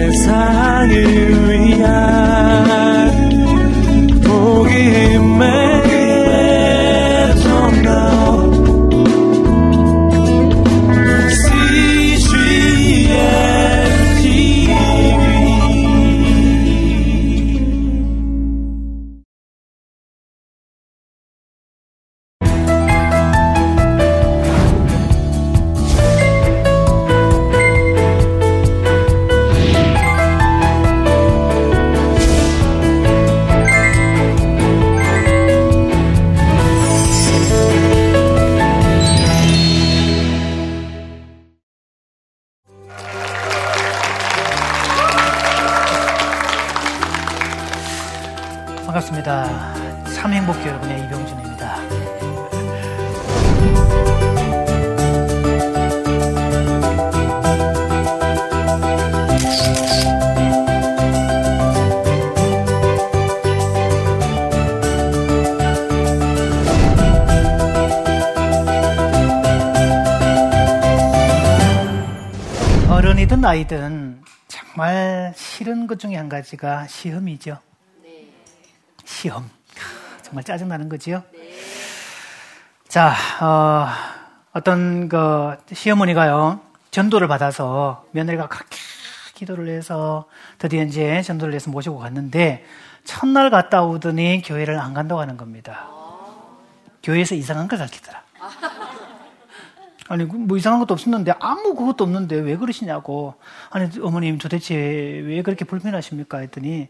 세상을 아이든 정말 싫은 것 중에 한 가지가 시험이죠. 네. 시험. 정말 짜증나는 거지요. 네. 자, 어, 어떤 그 시어머니가요, 전도를 받아서 며느리가 그렇게 기도를 해서 드디어 이제 전도를 해서 모시고 갔는데, 첫날 갔다 오더니 교회를 안 간다고 하는 겁니다. 아. 교회에서 이상한 걸 가르치더라. 아 니그뭐 이상한 것도 없었는데 아무 그것도 없는데 왜 그러시냐고. 아니 어머님 도대체 왜 그렇게 불편하십니까? 했더니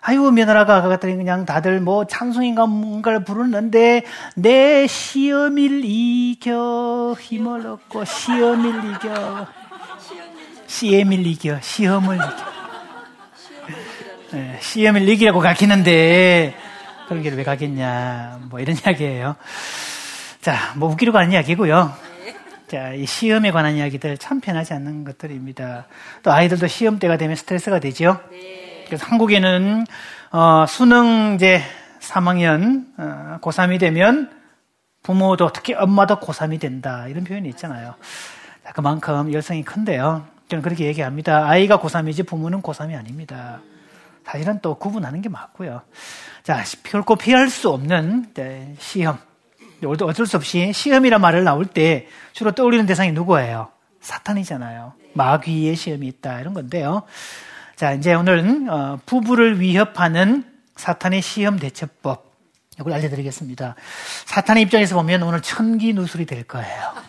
아유 며느라가 그랬더니 그냥 다들 뭐 찬송인가 뭔가를 부르는데 내 시험일 이겨 힘을 얻고 시험일 이겨. 시험일 이겨 시험을 이겨. 네, 시험일 이기라고 가르치는데 그런 길을 왜 가겠냐. 뭐 이런 이야기예요. 자 뭐 웃기려고 하는 이야기고요 자, 이 시험에 관한 이야기들 참 편하지 않는 것들입니다. 또 아이들도 시험 때가 되면 스트레스가 되죠. 네. 그래서 한국에는 어, 수능 이제 3학년 어, 고3이 되면 부모도 특히 엄마도 고3이 된다 이런 표현이 있잖아요. 자, 그만큼 열성이 큰데요. 저는 그렇게 얘기합니다. 아이가 고3이지 부모는 고3이 아닙니다. 사실은 또 구분하는 게 맞고요. 자, 결코 피할 수 없는 네, 시험. 어쩔 수 없이 시험이란 말을 나올 때 주로 떠올리는 대상이 누구예요? 사탄이잖아요. 마귀의 시험이 있다 이런 건데요. 자 이제 오늘은 어, 부부를 위협하는 사탄의 시험 대처법 이걸 알려드리겠습니다. 사탄의 입장에서 보면 오늘 천기 누술이 될 거예요.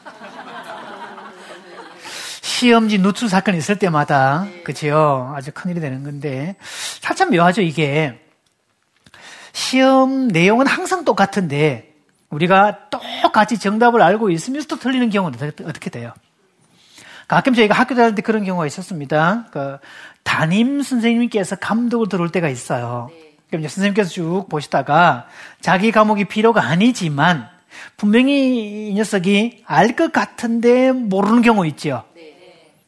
시험지 누출 사건이 있을 때마다 그죠 아주 큰일이 되는 건데 살짝 묘하죠 이게 시험 내용은 항상 똑같은데 우리가 똑같이 정답을 알고 있으면서도 틀리는 경우는 어떻게 돼요? 가끔 저희가 학교 다닐 때 그런 경우가 있었습니다. 그 담임 선생님께서 감독을 들어올 때가 있어요. 그럼 이제 선생님께서 쭉 보시다가 자기 과목이 필요가 아니지만 분명히 이 녀석이 알 것 같은데 모르는 경우 있죠.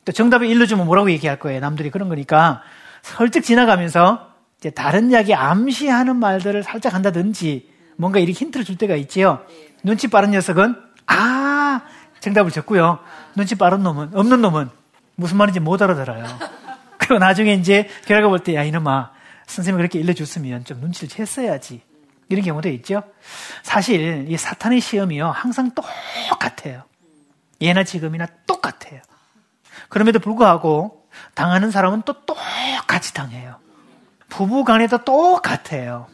또 정답을 일러주면 뭐라고 얘기할 거예요. 남들이 그런 거니까 설득 지나가면서 이제 다른 이야기 암시하는 말들을 살짝 한다든지 뭔가 이렇게 힌트를 줄 때가 있지요. 눈치 빠른 녀석은 아 정답을 적고요. 눈치 빠른 놈은 없는 놈은 무슨 말인지 못 알아들어요. 그리고 나중에 이제 결과 볼때 야 이놈아 선생님이 그렇게 일러줬으면 좀 눈치를 챘어야지. 이런 경우도 있죠. 사실 이 사탄의 시험이요 항상 똑같아요. 예나 지금이나 똑같아요. 그럼에도 불구하고 당하는 사람은 또 똑같이 당해요. 부부 간에도 똑같아요.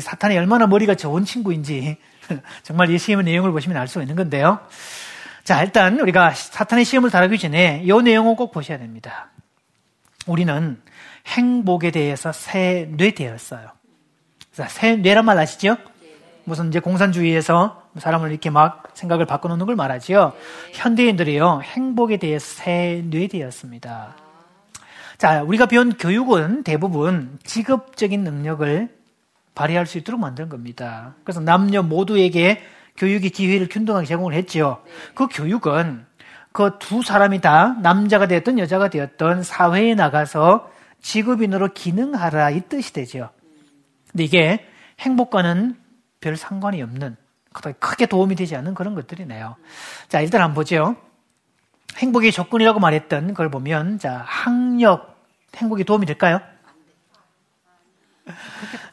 사탄이 얼마나 머리가 좋은 친구인지 정말 이 시험의 내용을 보시면 알 수가 있는 건데요. 자, 일단 우리가 사탄의 시험을 다루기 전에 이 내용을 꼭 보셔야 됩니다. 우리는 행복에 대해서 새 뇌되었어요. 새 뇌란 말 아시죠? 무슨 이제 공산주의에서 사람을 이렇게 막 생각을 바꿔놓는 걸 말하지요. 현대인들이요, 행복에 대해서 새 뇌되었습니다. 자, 우리가 배운 교육은 대부분 직업적인 능력을 발휘할 수 있도록 만든 겁니다. 그래서 남녀 모두에게 교육의 기회를 균등하게 제공을 했죠. 그 교육은 그 두 사람이 다 남자가 되었던 여자가 되었던 사회에 나가서 직업인으로 기능하라 이 뜻이 되죠. 근데 이게 행복과는 별 상관이 없는 크게 도움이 되지 않는 그런 것들이네요. 자, 일단 한번 보죠. 행복의 조건이라고 말했던 걸 보면, 자, 학력, 행복에 도움이 될까요?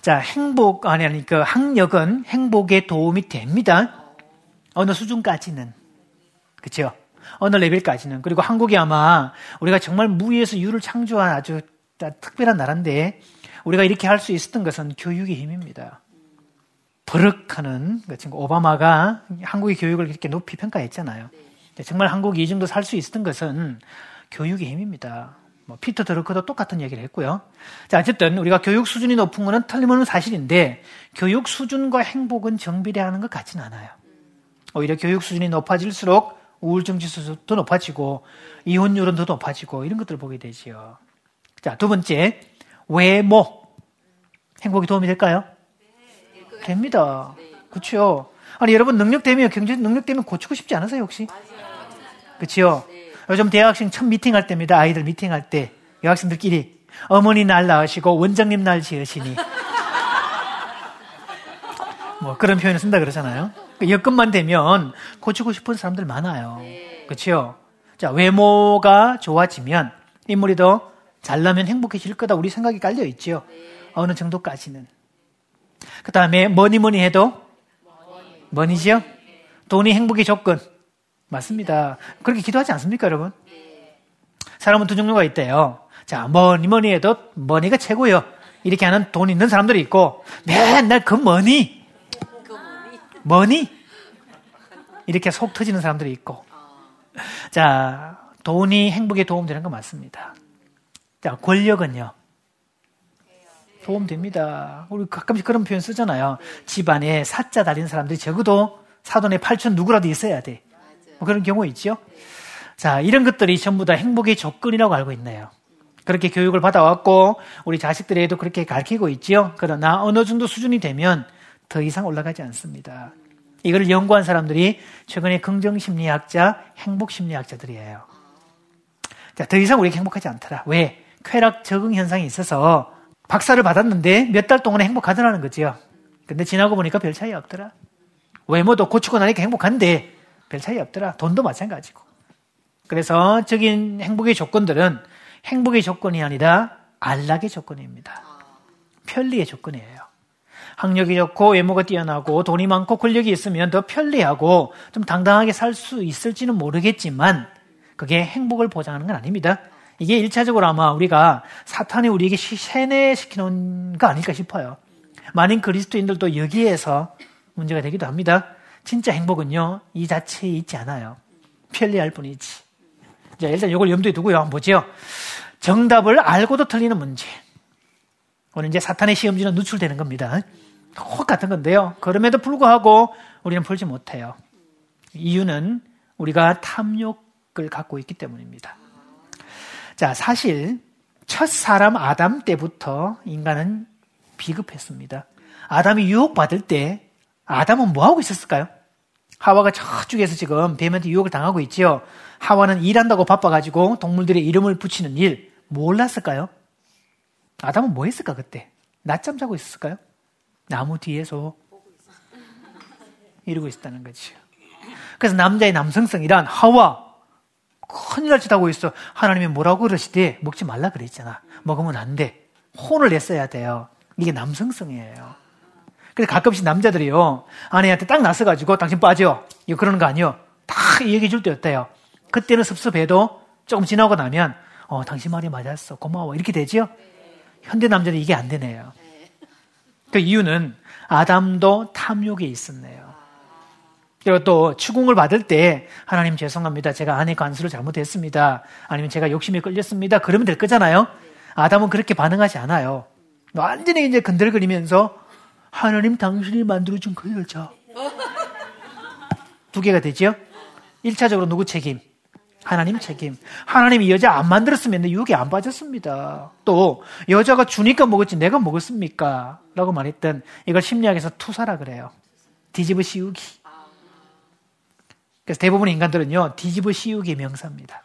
자, 행복, 아니, 아니, 그 학력은 행복에 도움이 됩니다. 어느 수준까지는. 그쵸? 어느 레벨까지는. 그리고 한국이 아마 우리가 정말 무위에서 유를 창조한 아주 특별한 나라인데 우리가 이렇게 할 수 있었던 것은 교육의 힘입니다. 버럭하는 그 친구 오바마가 한국의 교육을 이렇게 높이 평가했잖아요. 정말 한국이 이 정도 살 수 있었던 것은 교육의 힘입니다. 뭐 피터 드러크도 똑같은 얘기를 했고요. 자, 어쨌든 우리가 교육 수준이 높은 것은 틀림없는 사실인데 교육 수준과 행복은 정비례하는 것 같지는 않아요. 오히려 교육 수준이 높아질수록 우울증 지수도 높아지고 이혼율은 더 높아지고 이런 것들을 보게 되지요. 자, 두 번째 외모 행복에 도움이 될까요? 됩니다. 그렇죠. 아니 여러분 능력 되면 경제 능력 되면 고치고 싶지 않으세요 혹시? 그렇죠. 요즘 대학생 첫 미팅할 때입니다. 아이들 미팅할 때 여학생들끼리 어머니 날 낳으시고 원장님 날 지으시니 뭐 그런 표현을 쓴다 그러잖아요. 그 여건만 되면 고치고 싶은 사람들 많아요. 그렇죠? 자 외모가 좋아지면 인물이 더 잘나면 행복해질 거다 우리 생각이 깔려 있죠. 어느 정도까지는. 그 다음에 뭐니 뭐니 해도 money죠? 돈이 행복의 조건. 맞습니다. 그렇게 기도하지 않습니까, 여러분? 사람은 두 종류가 있대요. 자, 뭐니 뭐니 해도 money가 최고요. 이렇게 하는 돈 있는 사람들이 있고, 맨날 그 money, 머니 이렇게 속 터지는 사람들이 있고. 자, 돈이 행복에 도움되는 건 맞습니다. 자, 권력은요. 도움됩니다. 우리 가끔씩 그런 표현 쓰잖아요. 집안에 사자 달린 사람들이 적어도 사돈의 팔촌 누구라도 있어야 돼. 뭐 그런 경우 있죠. 자, 이런 것들이 전부 다 행복의 조건이라고 알고 있네요. 그렇게 교육을 받아왔고 우리 자식들에도 그렇게 가르치고 있죠. 그러나 어느 정도 수준이 되면 더 이상 올라가지 않습니다. 이걸 연구한 사람들이 최근에 긍정심리학자, 행복심리학자들이에요. 자, 더 이상 우리가 행복하지 않더라. 왜? 쾌락 적응 현상이 있어서 박사를 받았는데 몇 달 동안 행복하더라는 거죠. 근데 지나고 보니까 별 차이 없더라. 외모도 고치고 나니까 행복한데 별 차이 없더라. 돈도 마찬가지고. 그래서 적인 행복의 조건들은 행복의 조건이 아니라 안락의 조건입니다. 편리의 조건이에요. 학력이 좋고 외모가 뛰어나고 돈이 많고 권력이 있으면 더 편리하고 좀 당당하게 살 수 있을지는 모르겠지만 그게 행복을 보장하는 건 아닙니다. 이게 일차적으로 아마 우리가 사탄이 우리에게 세뇌시키는 거 아닐까 싶어요. 많은 그리스도인들도 여기에서 문제가 되기도 합니다. 진짜 행복은요, 이 자체에 있지 않아요. 편리할 뿐이지. 자, 일단 이걸 염두에 두고요. 한번 보죠. 정답을 알고도 틀리는 문제. 오늘 이제 사탄의 시험지는 누출되는 겁니다. 똑같은 건데요. 그럼에도 불구하고 우리는 풀지 못해요. 이유는 우리가 탐욕을 갖고 있기 때문입니다. 자, 사실 첫 사람 아담 때부터 인간은 비급했습니다. 아담이 유혹받을 때 아담은 뭐 하고 있었을까요? 하와가 저쪽에서 지금 뱀한테 유혹을 당하고 있지요. 하와는 일한다고 바빠가지고 동물들의 이름을 붙이는 일 몰랐을까요? 아담은 뭐 했을까 그때? 낮잠 자고 있었을까요? 나무 뒤에서 이러고 있었다는 거죠. 그래서 남자의 남성성이란 하와 큰일 날 짓 하고 있어. 하나님이 뭐라고 그러시대? 먹지 말라 그랬잖아. 먹으면 안 돼. 혼을 냈어야 돼요. 이게 남성성이에요. 그래서 가끔씩 남자들이요. 아내한테 딱 나서가지고 당신 빠져. 이거 그러는 거 아니요. 다 얘기해 줄 때였대요. 그때는 섭섭해도 조금 지나고 나면 어, 당신 말이 맞았어. 고마워. 이렇게 되지요? 현대 남자는 이게 안 되네요. 그 이유는 아담도 탐욕에 있었네요. 그리고 또 추궁을 받을 때 하나님 죄송합니다. 제가 아내 관수를 잘못했습니다. 아니면 제가 욕심에 끌렸습니다. 그러면 될 거잖아요. 아담은 그렇게 반응하지 않아요. 완전히 이제 건들거리면서 하나님 당신이 만들어준 그 여자. 두 개가 되죠. 1차적으로 누구 책임? 하나님 책임. 하나님 이 여자 안 만들었으면 유혹에 안 빠졌습니다. 또 여자가 주니까 먹었지 내가 먹었습니까? 라고 말했던 이걸 심리학에서 투사라 그래요. 뒤집어 씌우기. 그래서 대부분의 인간들은요, 뒤집어 씌우기 명사입니다.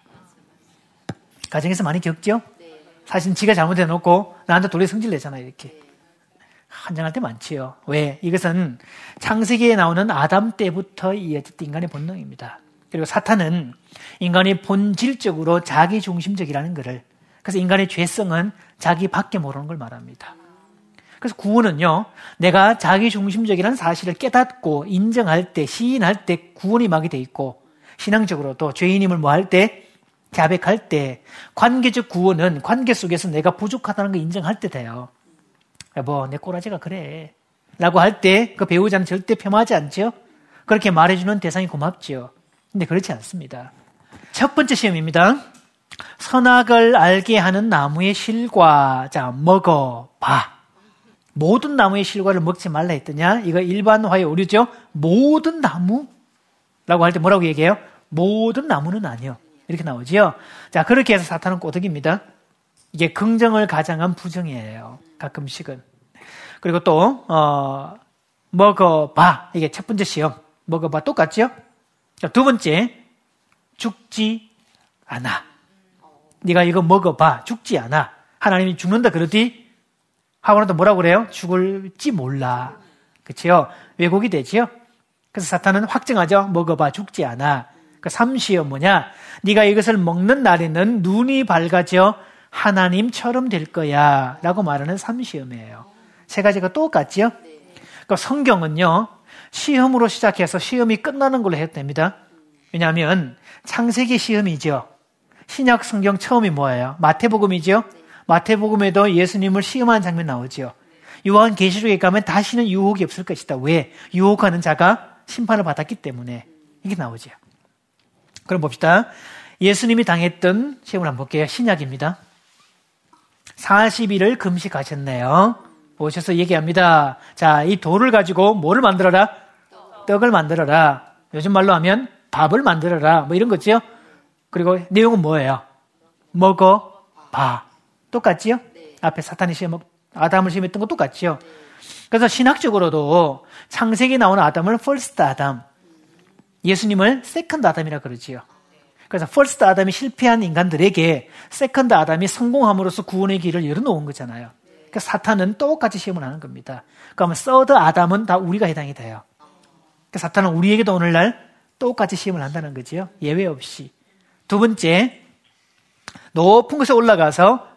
가정에서 많이 겪죠? 사실 지가 잘못해놓고 나한테 돌려 성질 내잖아요, 이렇게. 한장할 때 많지요. 왜? 이것은 창세기에 나오는 아담 때부터 이어졌던 인간의 본능입니다. 그리고 사탄은 인간이 본질적으로 자기 중심적이라는 것을 그래서 인간의 죄성은 자기 밖에 모르는 걸 말합니다. 그래서 구원은요, 내가 자기 중심적이라는 사실을 깨닫고 인정할 때, 시인할 때 구원이 막이 돼 있고, 신앙적으로도 죄인임을 뭐 할 때, 자백할 때, 관계적 구원은 관계 속에서 내가 부족하다는 걸 인정할 때 돼요. 여보, 내 꼬라지가 그래. 라고 할 때 그 배우자는 절대 폄하하지 않죠? 그렇게 말해주는 대상이 고맙죠. 근데 그렇지 않습니다. 첫 번째 시험입니다. 선악을 알게 하는 나무의 실과, 자, 먹어봐. 모든 나무의 실과를 먹지 말라 했더냐? 이거 일반화의 오류죠? 모든 나무? 라고 할 때 뭐라고 얘기해요? 모든 나무는 아니요. 이렇게 나오지요? 자, 그렇게 해서 사탄은 꼬득입니다. 이게 긍정을 가장한 부정이에요. 가끔씩은. 그리고 또, 어, 먹어봐. 이게 첫 번째 시험. 먹어봐. 똑같죠? 자, 두 번째, 죽지 않아. 네가 이거 먹어봐. 죽지 않아. 하나님이 죽는다 그러디? 하고나도 뭐라고 그래요? 죽을지 몰라. 그치요? 왜곡이 되지요? 그래서 사탄은 확증하죠. 먹어봐. 죽지 않아. 그 삼시험 뭐냐? 네가 이것을 먹는 날에는 눈이 밝아져 하나님처럼 될 거야. 라고 말하는 삼시험이에요. 세 가지가 똑같지요? 그 성경은요. 시험으로 시작해서 시험이 끝나는 걸로 해도 됩니다. 왜냐하면 창세기 시험이죠. 신약 성경 처음이 뭐예요? 마태복음이죠. 마태복음에도 예수님을 시험하는 장면 나오죠. 요한 계시록에 가면 다시는 유혹이 없을 것이다. 왜? 유혹하는 자가 심판을 받았기 때문에 이게 나오죠. 그럼 봅시다. 예수님이 당했던 시험을 한번 볼게요. 신약입니다. 40일을 금식하셨네요. 오셔서 얘기합니다. 자, 이 돌을 가지고 뭐를 만들어라? 떡을 만들어라. 요즘 말로 하면 밥을 만들어라. 뭐 이런 거지요. 그리고 내용은 뭐예요? 먹어 봐. 똑같지요? 앞에 사탄이 시험, 아담을 시험했던 거 똑같지요? 그래서 신학적으로도 창세기 나오는 아담을 first 아담, 예수님을 second 아담이라 그러지요. 그래서 first 아담이 실패한 인간들에게 second 아담이 성공함으로써 구원의 길을 열어놓은 거잖아요. 그러니까 사탄은 똑같이 시험을 하는 겁니다. 그러면 서드 아담은 다 우리가 해당이 돼요. 그러니까 사탄은 우리에게도 오늘날 똑같이 시험을 한다는 거지요. 예외 없이. 두 번째, 높은 곳에 올라가서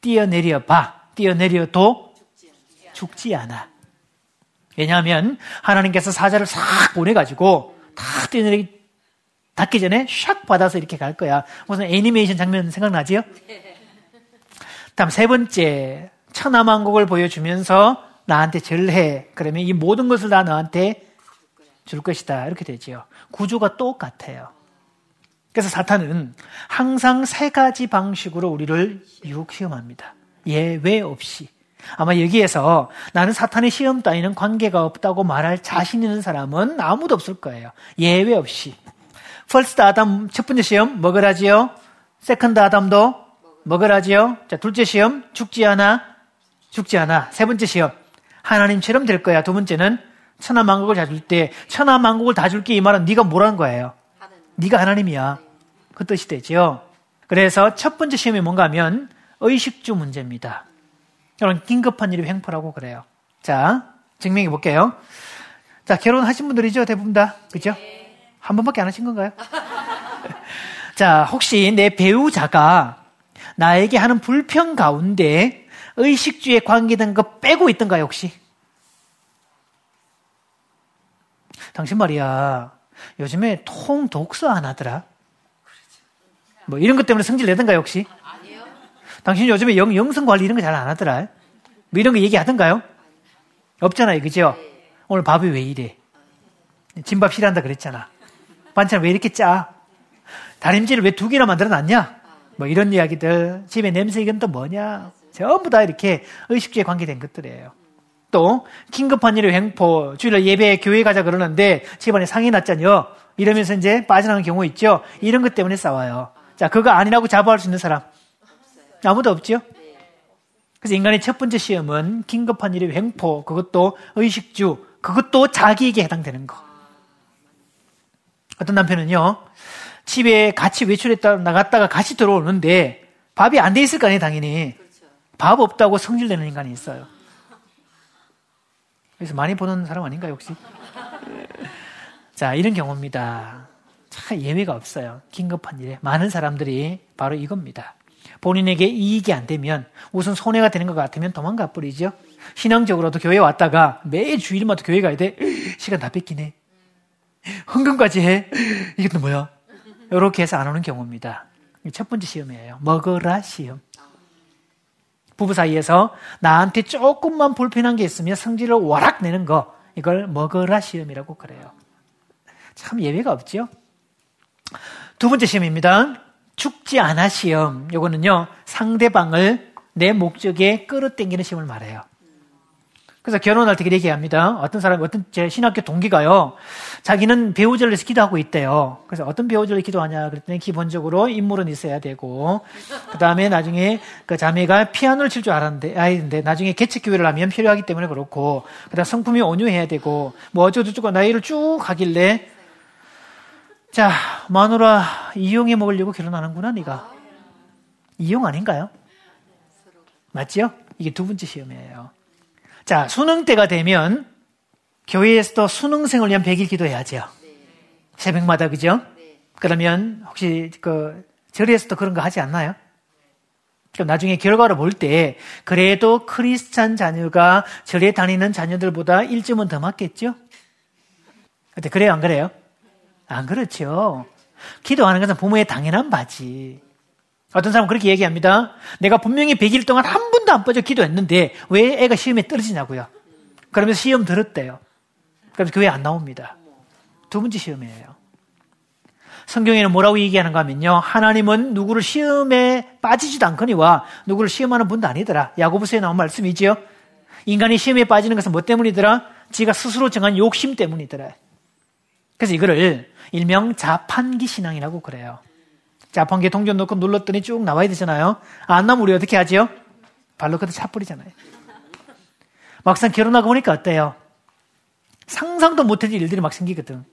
뛰어내려 봐. 뛰어내려도 죽지 않아. 왜냐하면 하나님께서 사자를 싹 보내가지고 다 뛰어내리 닿기 전에 샥 받아서 이렇게 갈 거야. 무슨 애니메이션 장면 생각나지요? 다음 세 번째, 천하만국을 보여주면서 나한테 절해. 그러면 이 모든 것을 다 너한테 줄 것이다. 이렇게 되지요. 구조가 똑같아요. 그래서 사탄은 항상 세 가지 방식으로 우리를 유혹 시험합니다. 예외 없이. 아마 여기에서 나는 사탄의 시험 따위는 관계가 없다고 말할 자신 있는 사람은 아무도 없을 거예요. 예외 없이. first 아담 첫 번째 시험 먹으라지요. second 아담도 먹으라지요. 자, 둘째 시험 죽지 않아. 죽지 않아. 세 번째 시험 하나님처럼 될 거야. 두 번째는 천하 만국을 다 줄 때 천하 만국을 다 줄게 이 말은 네가 뭐라는 거예요? 네가 하나님이야. 그 뜻이 되죠. 그래서 첫 번째 시험이 뭔가 하면 의식주 문제입니다. 여러분 긴급한 일이 횡포라고 그래요. 자, 증명해 볼게요. 자, 결혼하신 분들이죠, 대부분 다. 그죠? 한 번밖에 안 하신 건가요? 자, 혹시 내 배우자가 나에게 하는 불평 가운데 의식주에 관계된 거 빼고 있던가요, 혹시? 당신 말이야. 요즘에 통 독서 안 하더라. 뭐 이런 것 때문에 성질 내던가요, 혹시? 당신 요즘에 영, 영성 관리 이런 거 잘 안 하더라. 뭐 이런 거 얘기하던가요? 없잖아요, 그죠? 오늘 밥이 왜 이래? 진밥 싫어한다 그랬잖아. 반찬 왜 이렇게 짜? 다림질을 왜 두 개나 만들어 놨냐? 뭐 이런 이야기들, 집에 냄새 이건 또 뭐냐? 전부 다 이렇게 의식주에 관계된 것들이에요. 또, 긴급한 일의 횡포, 주일날 예배 교회 가자 그러는데 집안에 상이 났잖요. 이러면서 이제 빠져나가는 경우 있죠. 이런 것 때문에 싸워요. 자, 그거 아니라고 자부할 수 있는 사람? 아무도 없죠? 그래서 인간의 첫 번째 시험은 긴급한 일의 횡포, 그것도 의식주, 그것도 자기에게 해당되는 거. 어떤 남편은요, 집에 같이 외출했다 나갔다가 같이 들어오는데 밥이 안 돼 있을 거 아니에요, 당연히. 밥 없다고 성질내는 인간이 있어요. 그래서 많이 보는 사람 아닌가요, 혹시? 자, 이런 경우입니다. 참 예외가 없어요. 긴급한 일에. 많은 사람들이 바로 이겁니다. 본인에게 이익이 안 되면 우선 손해가 되는 것 같으면 도망가 버리죠. 신앙적으로도 교회 왔다가 매 주일마다 교회 가야 돼. 시간 다 뺏기네. 헌금까지 해. 이게 또 뭐야? 이렇게 해서 안 오는 경우입니다. 첫 번째 시험이에요. 먹어라 시험. 부부 사이에서 나한테 조금만 불편한 게 있으면 성질을 와락 내는 거. 이걸 먹어라 시험이라고 그래요. 참 예외가 없죠. 두 번째 시험입니다. 죽지 않아 시험. 요거는요, 상대방을 내 목적에 끌어당기는 시험을 말해요. 그래서 결혼할 때 그렇게 얘기합니다. 어떤 사람, 어떤 제 신학교 동기가요, 자기는 배우자를 위해서 기도하고 있대요. 그래서 어떤 배우자를 기도하냐 그랬더니 기본적으로 인물은 있어야 되고, 그 다음에 나중에 그 자매가 피아노를 칠 줄 알았는데, 아이인데, 나중에 개척교회를 하면 필요하기 때문에 그렇고, 그 다음 성품이 온유해야 되고, 뭐 어쩌고저쩌고 나이를 쭉 하길래, 자, 마누라 이용해 먹으려고 결혼하는구나, 네가. 이용 아닌가요? 맞죠? 이게 두 번째 시험이에요. 자, 수능 때가 되면 교회에서도 수능생을 위한 백일 기도해야죠. 새벽마다 그죠? 그러면 혹시 그 절에서도 그런 거 하지 않나요? 그럼 나중에 결과를 볼 때 그래도 크리스찬 자녀가 절에 다니는 자녀들보다 1점은 더 맞겠죠? 근데 그래요, 안 그래요? 안 그렇죠. 기도하는 것은 부모의 당연한 바지. 어떤 사람은 그렇게 얘기합니다. 내가 분명히 100일 동안 한 번도 안 빠져 기도했는데 왜 애가 시험에 떨어지냐고요. 그러면서 시험 들었대요. 그래서 교회 안 나옵니다. 두 번째 시험이에요. 성경에는 뭐라고 얘기하는가 하면요. 하나님은 누구를 시험에 빠지지도 않거니와 누구를 시험하는 분도 아니더라. 야고보서에 나온 말씀이지요. 인간이 시험에 빠지는 것은 뭐 때문이더라? 지가 스스로 정한 욕심 때문이더라. 그래서 이거를 일명 자판기 신앙이라고 그래요. 자판기에 동전 넣고 눌렀더니 쭉 나와야 되잖아요. 안 나면 우리 어떻게 하지요? 발로 그대 차버리잖아요. 막상 결혼하고 보니까 어때요? 상상도 못할 일들이 막 생기거든.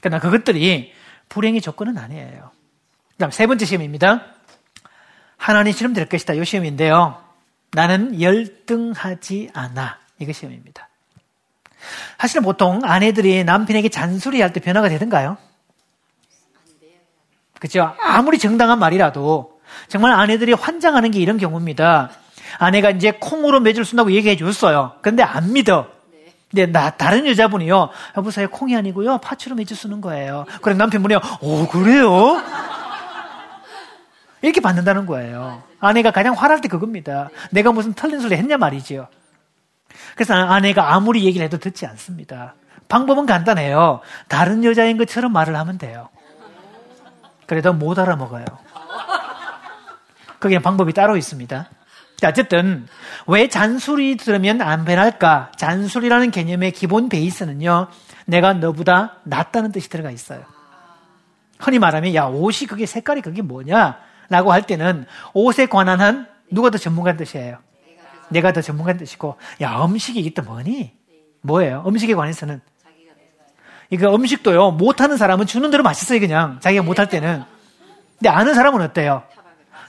그러나 그것들이 불행의 조건은 아니에요. 그 다음 세 번째 시험입니다. 하나님 시험 될 것이다. 이 시험인데요. 나는 열등하지 않아. 이거 시험입니다. 사실은 보통 아내들이 남편에게 잔소리할 때 변화가 되던가요? 그죠? 아무리 정당한 말이라도 정말 아내들이 환장하는 게 이런 경우입니다. 아내가 이제 콩으로 매줄 쓴다고 얘기해 줬어요. 근데 안 믿어. 근데 나 다른 여자분이요. 여보세요 콩이 아니고요 파츠로 매주 쓰는 거예요. 그럼 남편분이요. 오 그래요? 이렇게 받는다는 거예요. 아내가 가장 화날 때 그겁니다. 내가 무슨 틀린 소리 했냐 말이죠. 그래서 아내가 아무리 얘기를 해도 듣지 않습니다. 방법은 간단해요. 다른 여자인 것처럼 말을 하면 돼요. 그래도 못 알아먹어요. 거기는 방법이 따로 있습니다. 자, 어쨌든 왜 잔소리 들으면 안 변할까? 잔소리라는 개념의 기본 베이스는요. 내가 너보다 낫다는 뜻이 들어가 있어요. 흔히 말하면 야 옷이 그게 색깔이 그게 뭐냐? 라고 할 때는 옷에 관한 한 누가 더 전문가인 뜻이에요. 내가 더 전문가인 뜻이고 야 음식이 이게 또 뭐니? 뭐예요? 음식에 관해서는 이거 음식도요 못하는 사람은 주는 대로 맛있어요 그냥 자기가 못할 때는 근데 아는 사람은 어때요?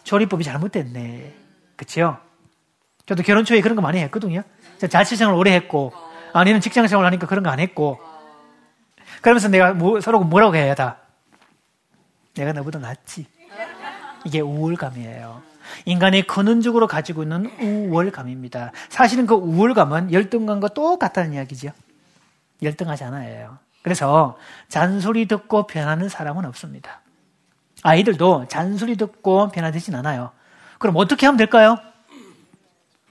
조리법이 잘못됐네 그치요? 저도 결혼 초에 그런 거 많이 했거든요. 자취생활 오래 했고 아니는 직장생활 하니까 그런 거 안 했고. 그러면서 내가 뭐, 서로 뭐라고 해야 다? 내가 너보다 낫지. 이게 우울감이에요. 인간이 근원적으로 가지고 있는 우월감입니다. 사실은 그 우월감은 열등감과 똑같다는 이야기죠. 열등하지 않아요. 그래서 잔소리 듣고 변하는 사람은 없습니다. 아이들도 잔소리 듣고 변화되진 않아요. 그럼 어떻게 하면 될까요?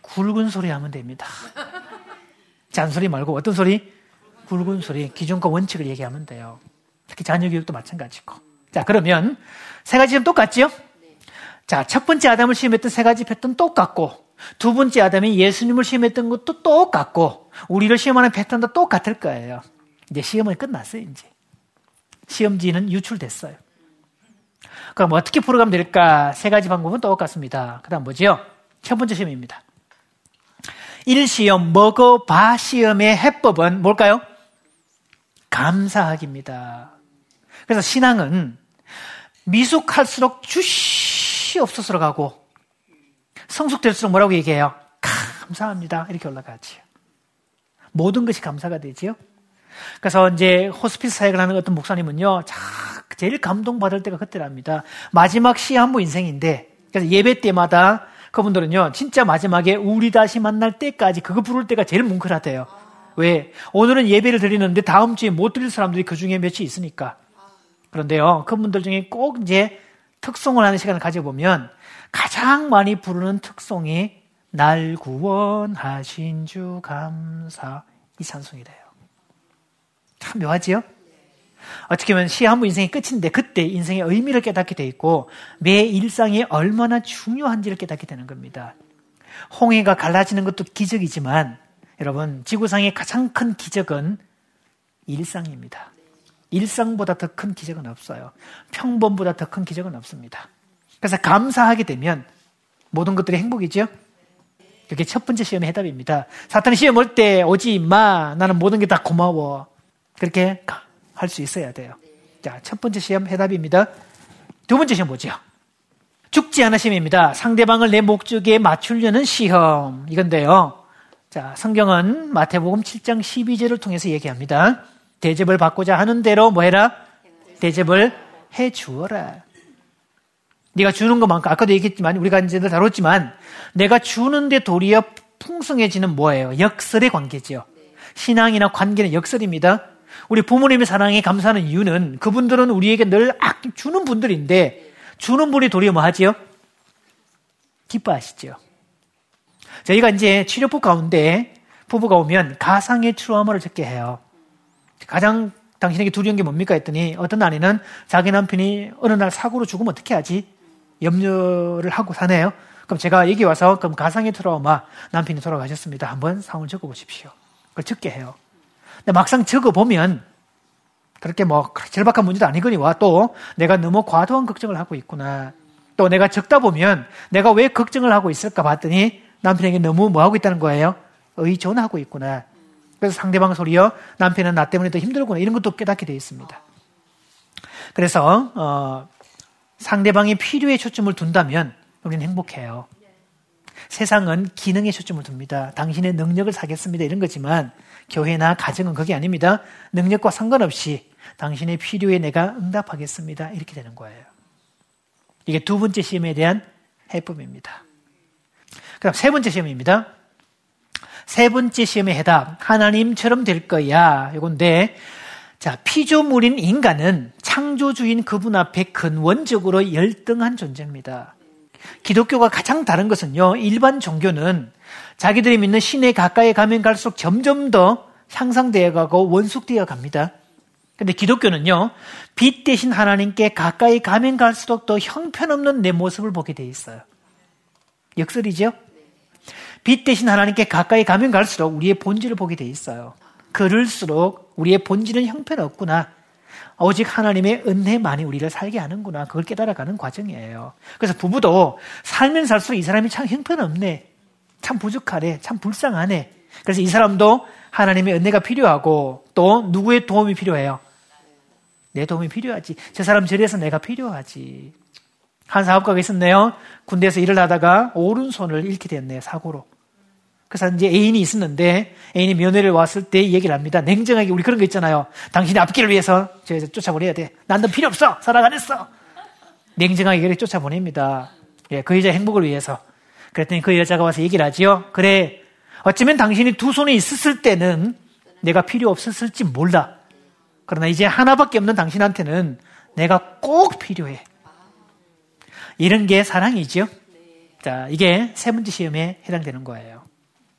굵은 소리 하면 됩니다. 잔소리 말고 어떤 소리? 굵은 소리, 기준과 원칙을 얘기하면 돼요. 특히 자녀 교육도 마찬가지고. 자, 그러면 세 가지 좀 똑같지요? 자, 첫 번째 아담을 시험했던 세 가지 패턴 똑같고, 두 번째 아담이 예수님을 시험했던 것도 똑같고, 우리를 시험하는 패턴도 똑같을 거예요. 이제 시험은 끝났어요, 이제. 시험지는 유출됐어요. 그럼 어떻게 풀어가면 될까? 세 가지 방법은 똑같습니다. 그 다음 뭐지요? 첫 번째 시험입니다. 1시험, 먹어봐 시험의 해법은 뭘까요? 감사하기입니다. 그래서 신앙은 미숙할수록 주시 없어서 가고 성숙될수록 뭐라고 얘기해요? 감사합니다. 이렇게 올라가지요. 모든 것이 감사가 되지요. 그래서 이제 호스피스 사역을 하는 어떤 목사님은요, 제일 감동받을 때가 그때랍니다. 마지막 시한부 인생인데, 그래서 예배 때마다 그분들은요, 진짜 마지막에 우리 다시 만날 때까지 그거 부를 때가 제일 뭉클하대요. 왜? 오늘은 예배를 드리는데 다음 주에 못 드릴 사람들이 그 중에 몇이 있으니까. 그런데요, 그분들 중에 꼭 이제 특송을 하는 시간을 가져보면 가장 많이 부르는 특송이 날 구원하신 주 감사 이 찬송이 돼요. 참 묘하지요? 어떻게 보면 시 한 부 인생이 끝인데 그때 인생의 의미를 깨닫게 돼 있고 매 일상이 얼마나 중요한지를 깨닫게 되는 겁니다. 홍해가 갈라지는 것도 기적이지만 여러분 지구상의 가장 큰 기적은 일상입니다. 일상보다 더 큰 기적은 없어요. 평범보다 더 큰 기적은 없습니다. 그래서 감사하게 되면 모든 것들이 행복이죠. 그게 첫 번째 시험의 해답입니다. 사탄이 시험 올 때 오지 마. 나는 모든 게 다 고마워. 그렇게 할 수 있어야 돼요. 자, 첫 번째 시험 해답입니다. 두 번째 시험 뭐죠? 죽지 않은 시험입니다. 상대방을 내 목적에 맞추려는 시험. 이건데요. 자, 성경은 마태복음 7장 12절을 통해서 얘기합니다. 대접을 받고자 하는 대로 뭐 해라? 대접을 해 주어라. 네가 주는 것만큼 아까도 얘기했지만 우리가 이제 다뤘지만 내가 주는데 도리어 풍성해지는 뭐예요? 역설의 관계죠. 신앙이나 관계는 역설입니다. 우리 부모님의 사랑에 감사하는 이유는 그분들은 우리에게 늘 주는 분들인데 주는 분이 도리어 뭐 하지요? 기뻐하시죠. 저희가 이제 치료법 가운데 부부가 오면 가상의 트라우마를 적게 해요. 가장 당신에게 두려운 게 뭡니까 했더니 어떤 아내는 자기 남편이 어느 날 사고로 죽으면 어떻게 하지? 염려를 하고 사네요. 그럼 제가 여기 와서 그럼 가상의 트라우마 남편이 돌아가셨습니다. 한번 상을 적어 보십시오. 그걸 적게 해요. 근데 막상 적어 보면 그렇게 뭐 절박한 문제도 아니거니와 또 내가 너무 과도한 걱정을 하고 있구나. 또 내가 적다 보면 내가 왜 걱정을 하고 있을까 봤더니 남편에게 너무 뭐 하고 있다는 거예요? 의존하고 있구나. 그래서 상대방 소리요. 남편은 나 때문에 더 힘들구나. 이런 것도 깨닫게 되어 있습니다. 그래서 어, 상대방의 필요에 초점을 둔다면 우리는 행복해요. 세상은 기능에 초점을 둡니다. 당신의 능력을 사겠습니다. 이런 거지만 교회나 가정은 그게 아닙니다. 능력과 상관없이 당신의 필요에 내가 응답하겠습니다. 이렇게 되는 거예요. 이게 두 번째 시험에 대한 해법입니다. 그럼 세 번째 시험입니다. 세 번째 시험의 해답. 하나님처럼 될 거야. 이건데, 자, 피조물인 인간은 창조주인 그분 앞에 근원적으로 열등한 존재입니다. 기독교가 가장 다른 것은요, 일반 종교는 자기들이 믿는 신에 가까이 가면 갈수록 점점 더 향상되어 가고 원숙되어 갑니다. 근데 기독교는요, 빛 대신 하나님께 가까이 가면 갈수록 더 형편없는 내 모습을 보게 돼 있어요. 역설이죠? 빛 대신 하나님께 가까이 가면 갈수록 우리의 본질을 보게 돼 있어요. 그럴수록 우리의 본질은 형편없구나. 오직 하나님의 은혜만이 우리를 살게 하는구나. 그걸 깨달아가는 과정이에요. 그래서 부부도 살면 살수록 이 사람이 참 형편없네. 참 부족하네. 참 불쌍하네. 그래서 이 사람도 하나님의 은혜가 필요하고 또 누구의 도움이 필요해요? 내 도움이 필요하지. 저 사람 저래서 내가 필요하지. 한 사업가가 있었네요. 군대에서 일을 하다가 오른손을 잃게 됐네요. 사고로. 그래서 이제 애인이 있었는데 애인이 면회를 왔을 때 얘기를 합니다. 냉정하게 우리 그런 거 있잖아요. 당신의 앞길을 위해서 저 쫓아보내야 돼. 난 너 필요 없어. 사랑 안 했어. 냉정하게 그렇게 쫓아보냅니다. 예, 그 여자 행복을 위해서. 그랬더니 그 여자가 와서 얘기를 하지요. 그래. 어쩌면 당신이 두 손에 있었을 때는 내가 필요 없었을지 몰라. 그러나 이제 하나밖에 없는 당신한테는 내가 꼭 필요해. 이런 게 사랑이죠. 자, 이게 세 번째 시험에 해당되는 거예요.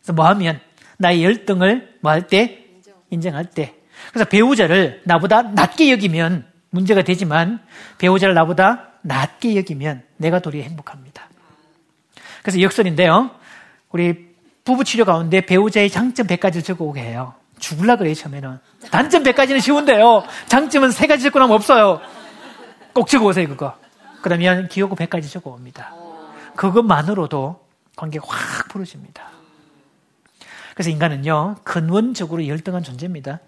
그래서 뭐 하면 나의 열등을 뭐 할 때? 인정할 때. 그래서 배우자를 나보다 낮게 여기면 문제가 되지만 배우자를 나보다 낮게 여기면 내가 도리어 행복합니다. 그래서 역설인데요. 우리 부부 치료 가운데 배우자의 장점 100가지를 적어오게 해요. 죽을라 그래요, 처음에는. 단점 100가지는 쉬운데요. 장점은 3가지 적고 나면 없어요. 꼭 적어오세요, 그거. 그러면 기호고 100가지 적어옵니다. 그것만으로도 관계가 확 풀어집니다. 그래서 인간은요, 근원적으로 열등한 존재입니다.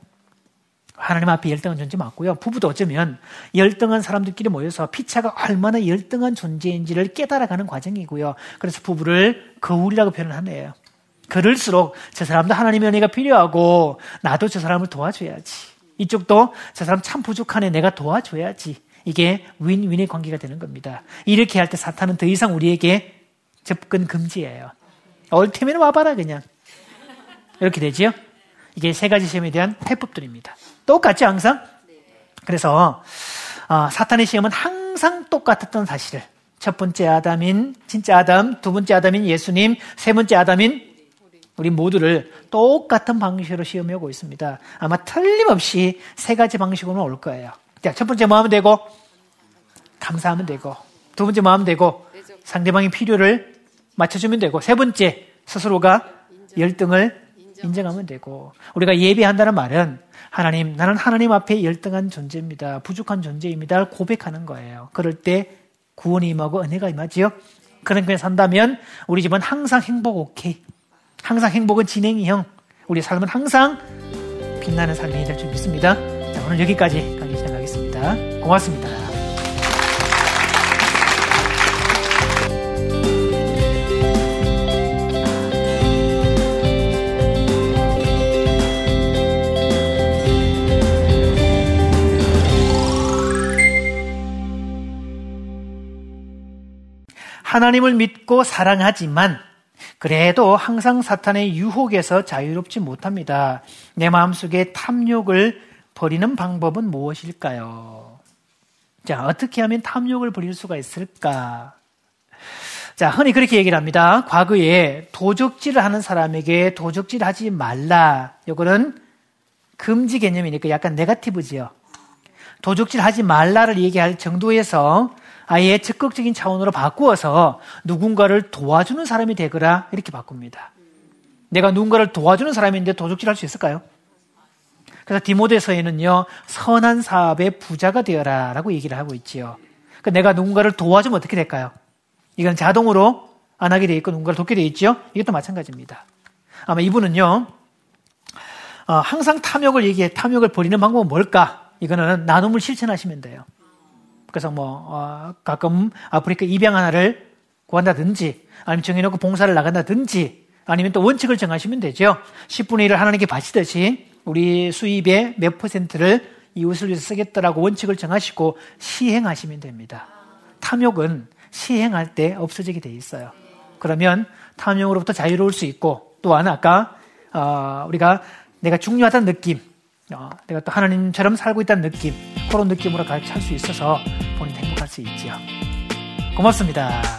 하나님 앞에 열등한 존재 맞고요. 부부도 어쩌면 열등한 사람들끼리 모여서 피차가 얼마나 열등한 존재인지를 깨달아가는 과정이고요. 그래서 부부를 거울이라고 표현을 하네요. 그럴수록 저 사람도 하나님의 은혜가 필요하고 나도 저 사람을 도와줘야지. 이쪽도 저 사람 참 부족하네 내가 도와줘야지. 이게 윈윈의 관계가 되는 겁니다. 이렇게 할 때 사탄은 더 이상 우리에게 접근 금지예요. 올 테면 와봐라 그냥. 이렇게 되지요. 이게 세 가지 시험에 대한 해법들입니다. 똑같죠 항상? 그래서 어, 사탄의 시험은 항상 똑같았던 사실을 첫 번째 아담인 진짜 아담, 두 번째 아담인 예수님, 세 번째 아담인 우리 모두를 똑같은 방식으로 시험해 오고 있습니다. 아마 틀림없이 세 가지 방식으로 올 거예요. 자, 첫 번째 뭐 하면 되고? 감사하면 되고. 두 번째 뭐 하면 되고? 상대방의 필요를 맞춰주면 되고. 세 번째, 스스로가 열등을 인정하면 되고. 우리가 예배한다는 말은 하나님, 나는 하나님 앞에 열등한 존재입니다. 부족한 존재입니다. 고백하는 거예요. 그럴 때 구원이 임하고 은혜가 임하지요. 그런 게 산다면 우리 집은 항상 행복 오케이. 항상 행복은 진행형. 우리 삶은 항상 빛나는 삶이 될 줄 믿습니다. 자, 오늘 여기까지 강의 시작하겠습니다. 고맙습니다. 하나님을 믿고 사랑하지만 그래도 항상 사탄의 유혹에서 자유롭지 못합니다. 내 마음속에 탐욕을 버리는 방법은 무엇일까요? 자, 어떻게 하면 탐욕을 버릴 수가 있을까? 자, 흔히 그렇게 얘기를 합니다. 과거에 도적질을 하는 사람에게 도적질 하지 말라. 이거는 금지 개념이니까 약간 네가티브지요. 도적질 하지 말라를 얘기할 정도에서 아예 적극적인 차원으로 바꾸어서 누군가를 도와주는 사람이 되거라 이렇게 바꿉니다. 내가 누군가를 도와주는 사람인데 도둑질 할 수 있을까요? 그래서 디모데서에는요 선한 사업의 부자가 되어라라고 얘기를 하고 있지요. 그러니까 내가 누군가를 도와주면 어떻게 될까요? 이건 자동으로 안 하게 돼 있고 누군가를 돕게 돼 있죠. 이것도 마찬가지입니다. 아마 이분은요 어, 항상 탐욕을 얘기해 탐욕을 버리는 방법은 뭘까? 이거는 나눔을 실천하시면 돼요. 그래서 뭐 어, 가끔 아프리카 입양 하나를 구한다든지 아니면 정해놓고 봉사를 나간다든지 아니면 또 원칙을 정하시면 되죠. 10분의 1을 하나님께 바치듯이 우리 수입의 몇 퍼센트를 이웃을 위해서 쓰겠다라고 원칙을 정하시고 시행하시면 됩니다. 탐욕은 시행할 때 없어지게 돼 있어요. 그러면 탐욕으로부터 자유로울 수 있고 또한 아까 어, 우리가 내가 중요하다는 느낌 어, 내가 또 하나님처럼 살고 있다는 느낌, 그런 느낌으로 같이 살수 있어서 본인 행복할 수 있지요. 고맙습니다.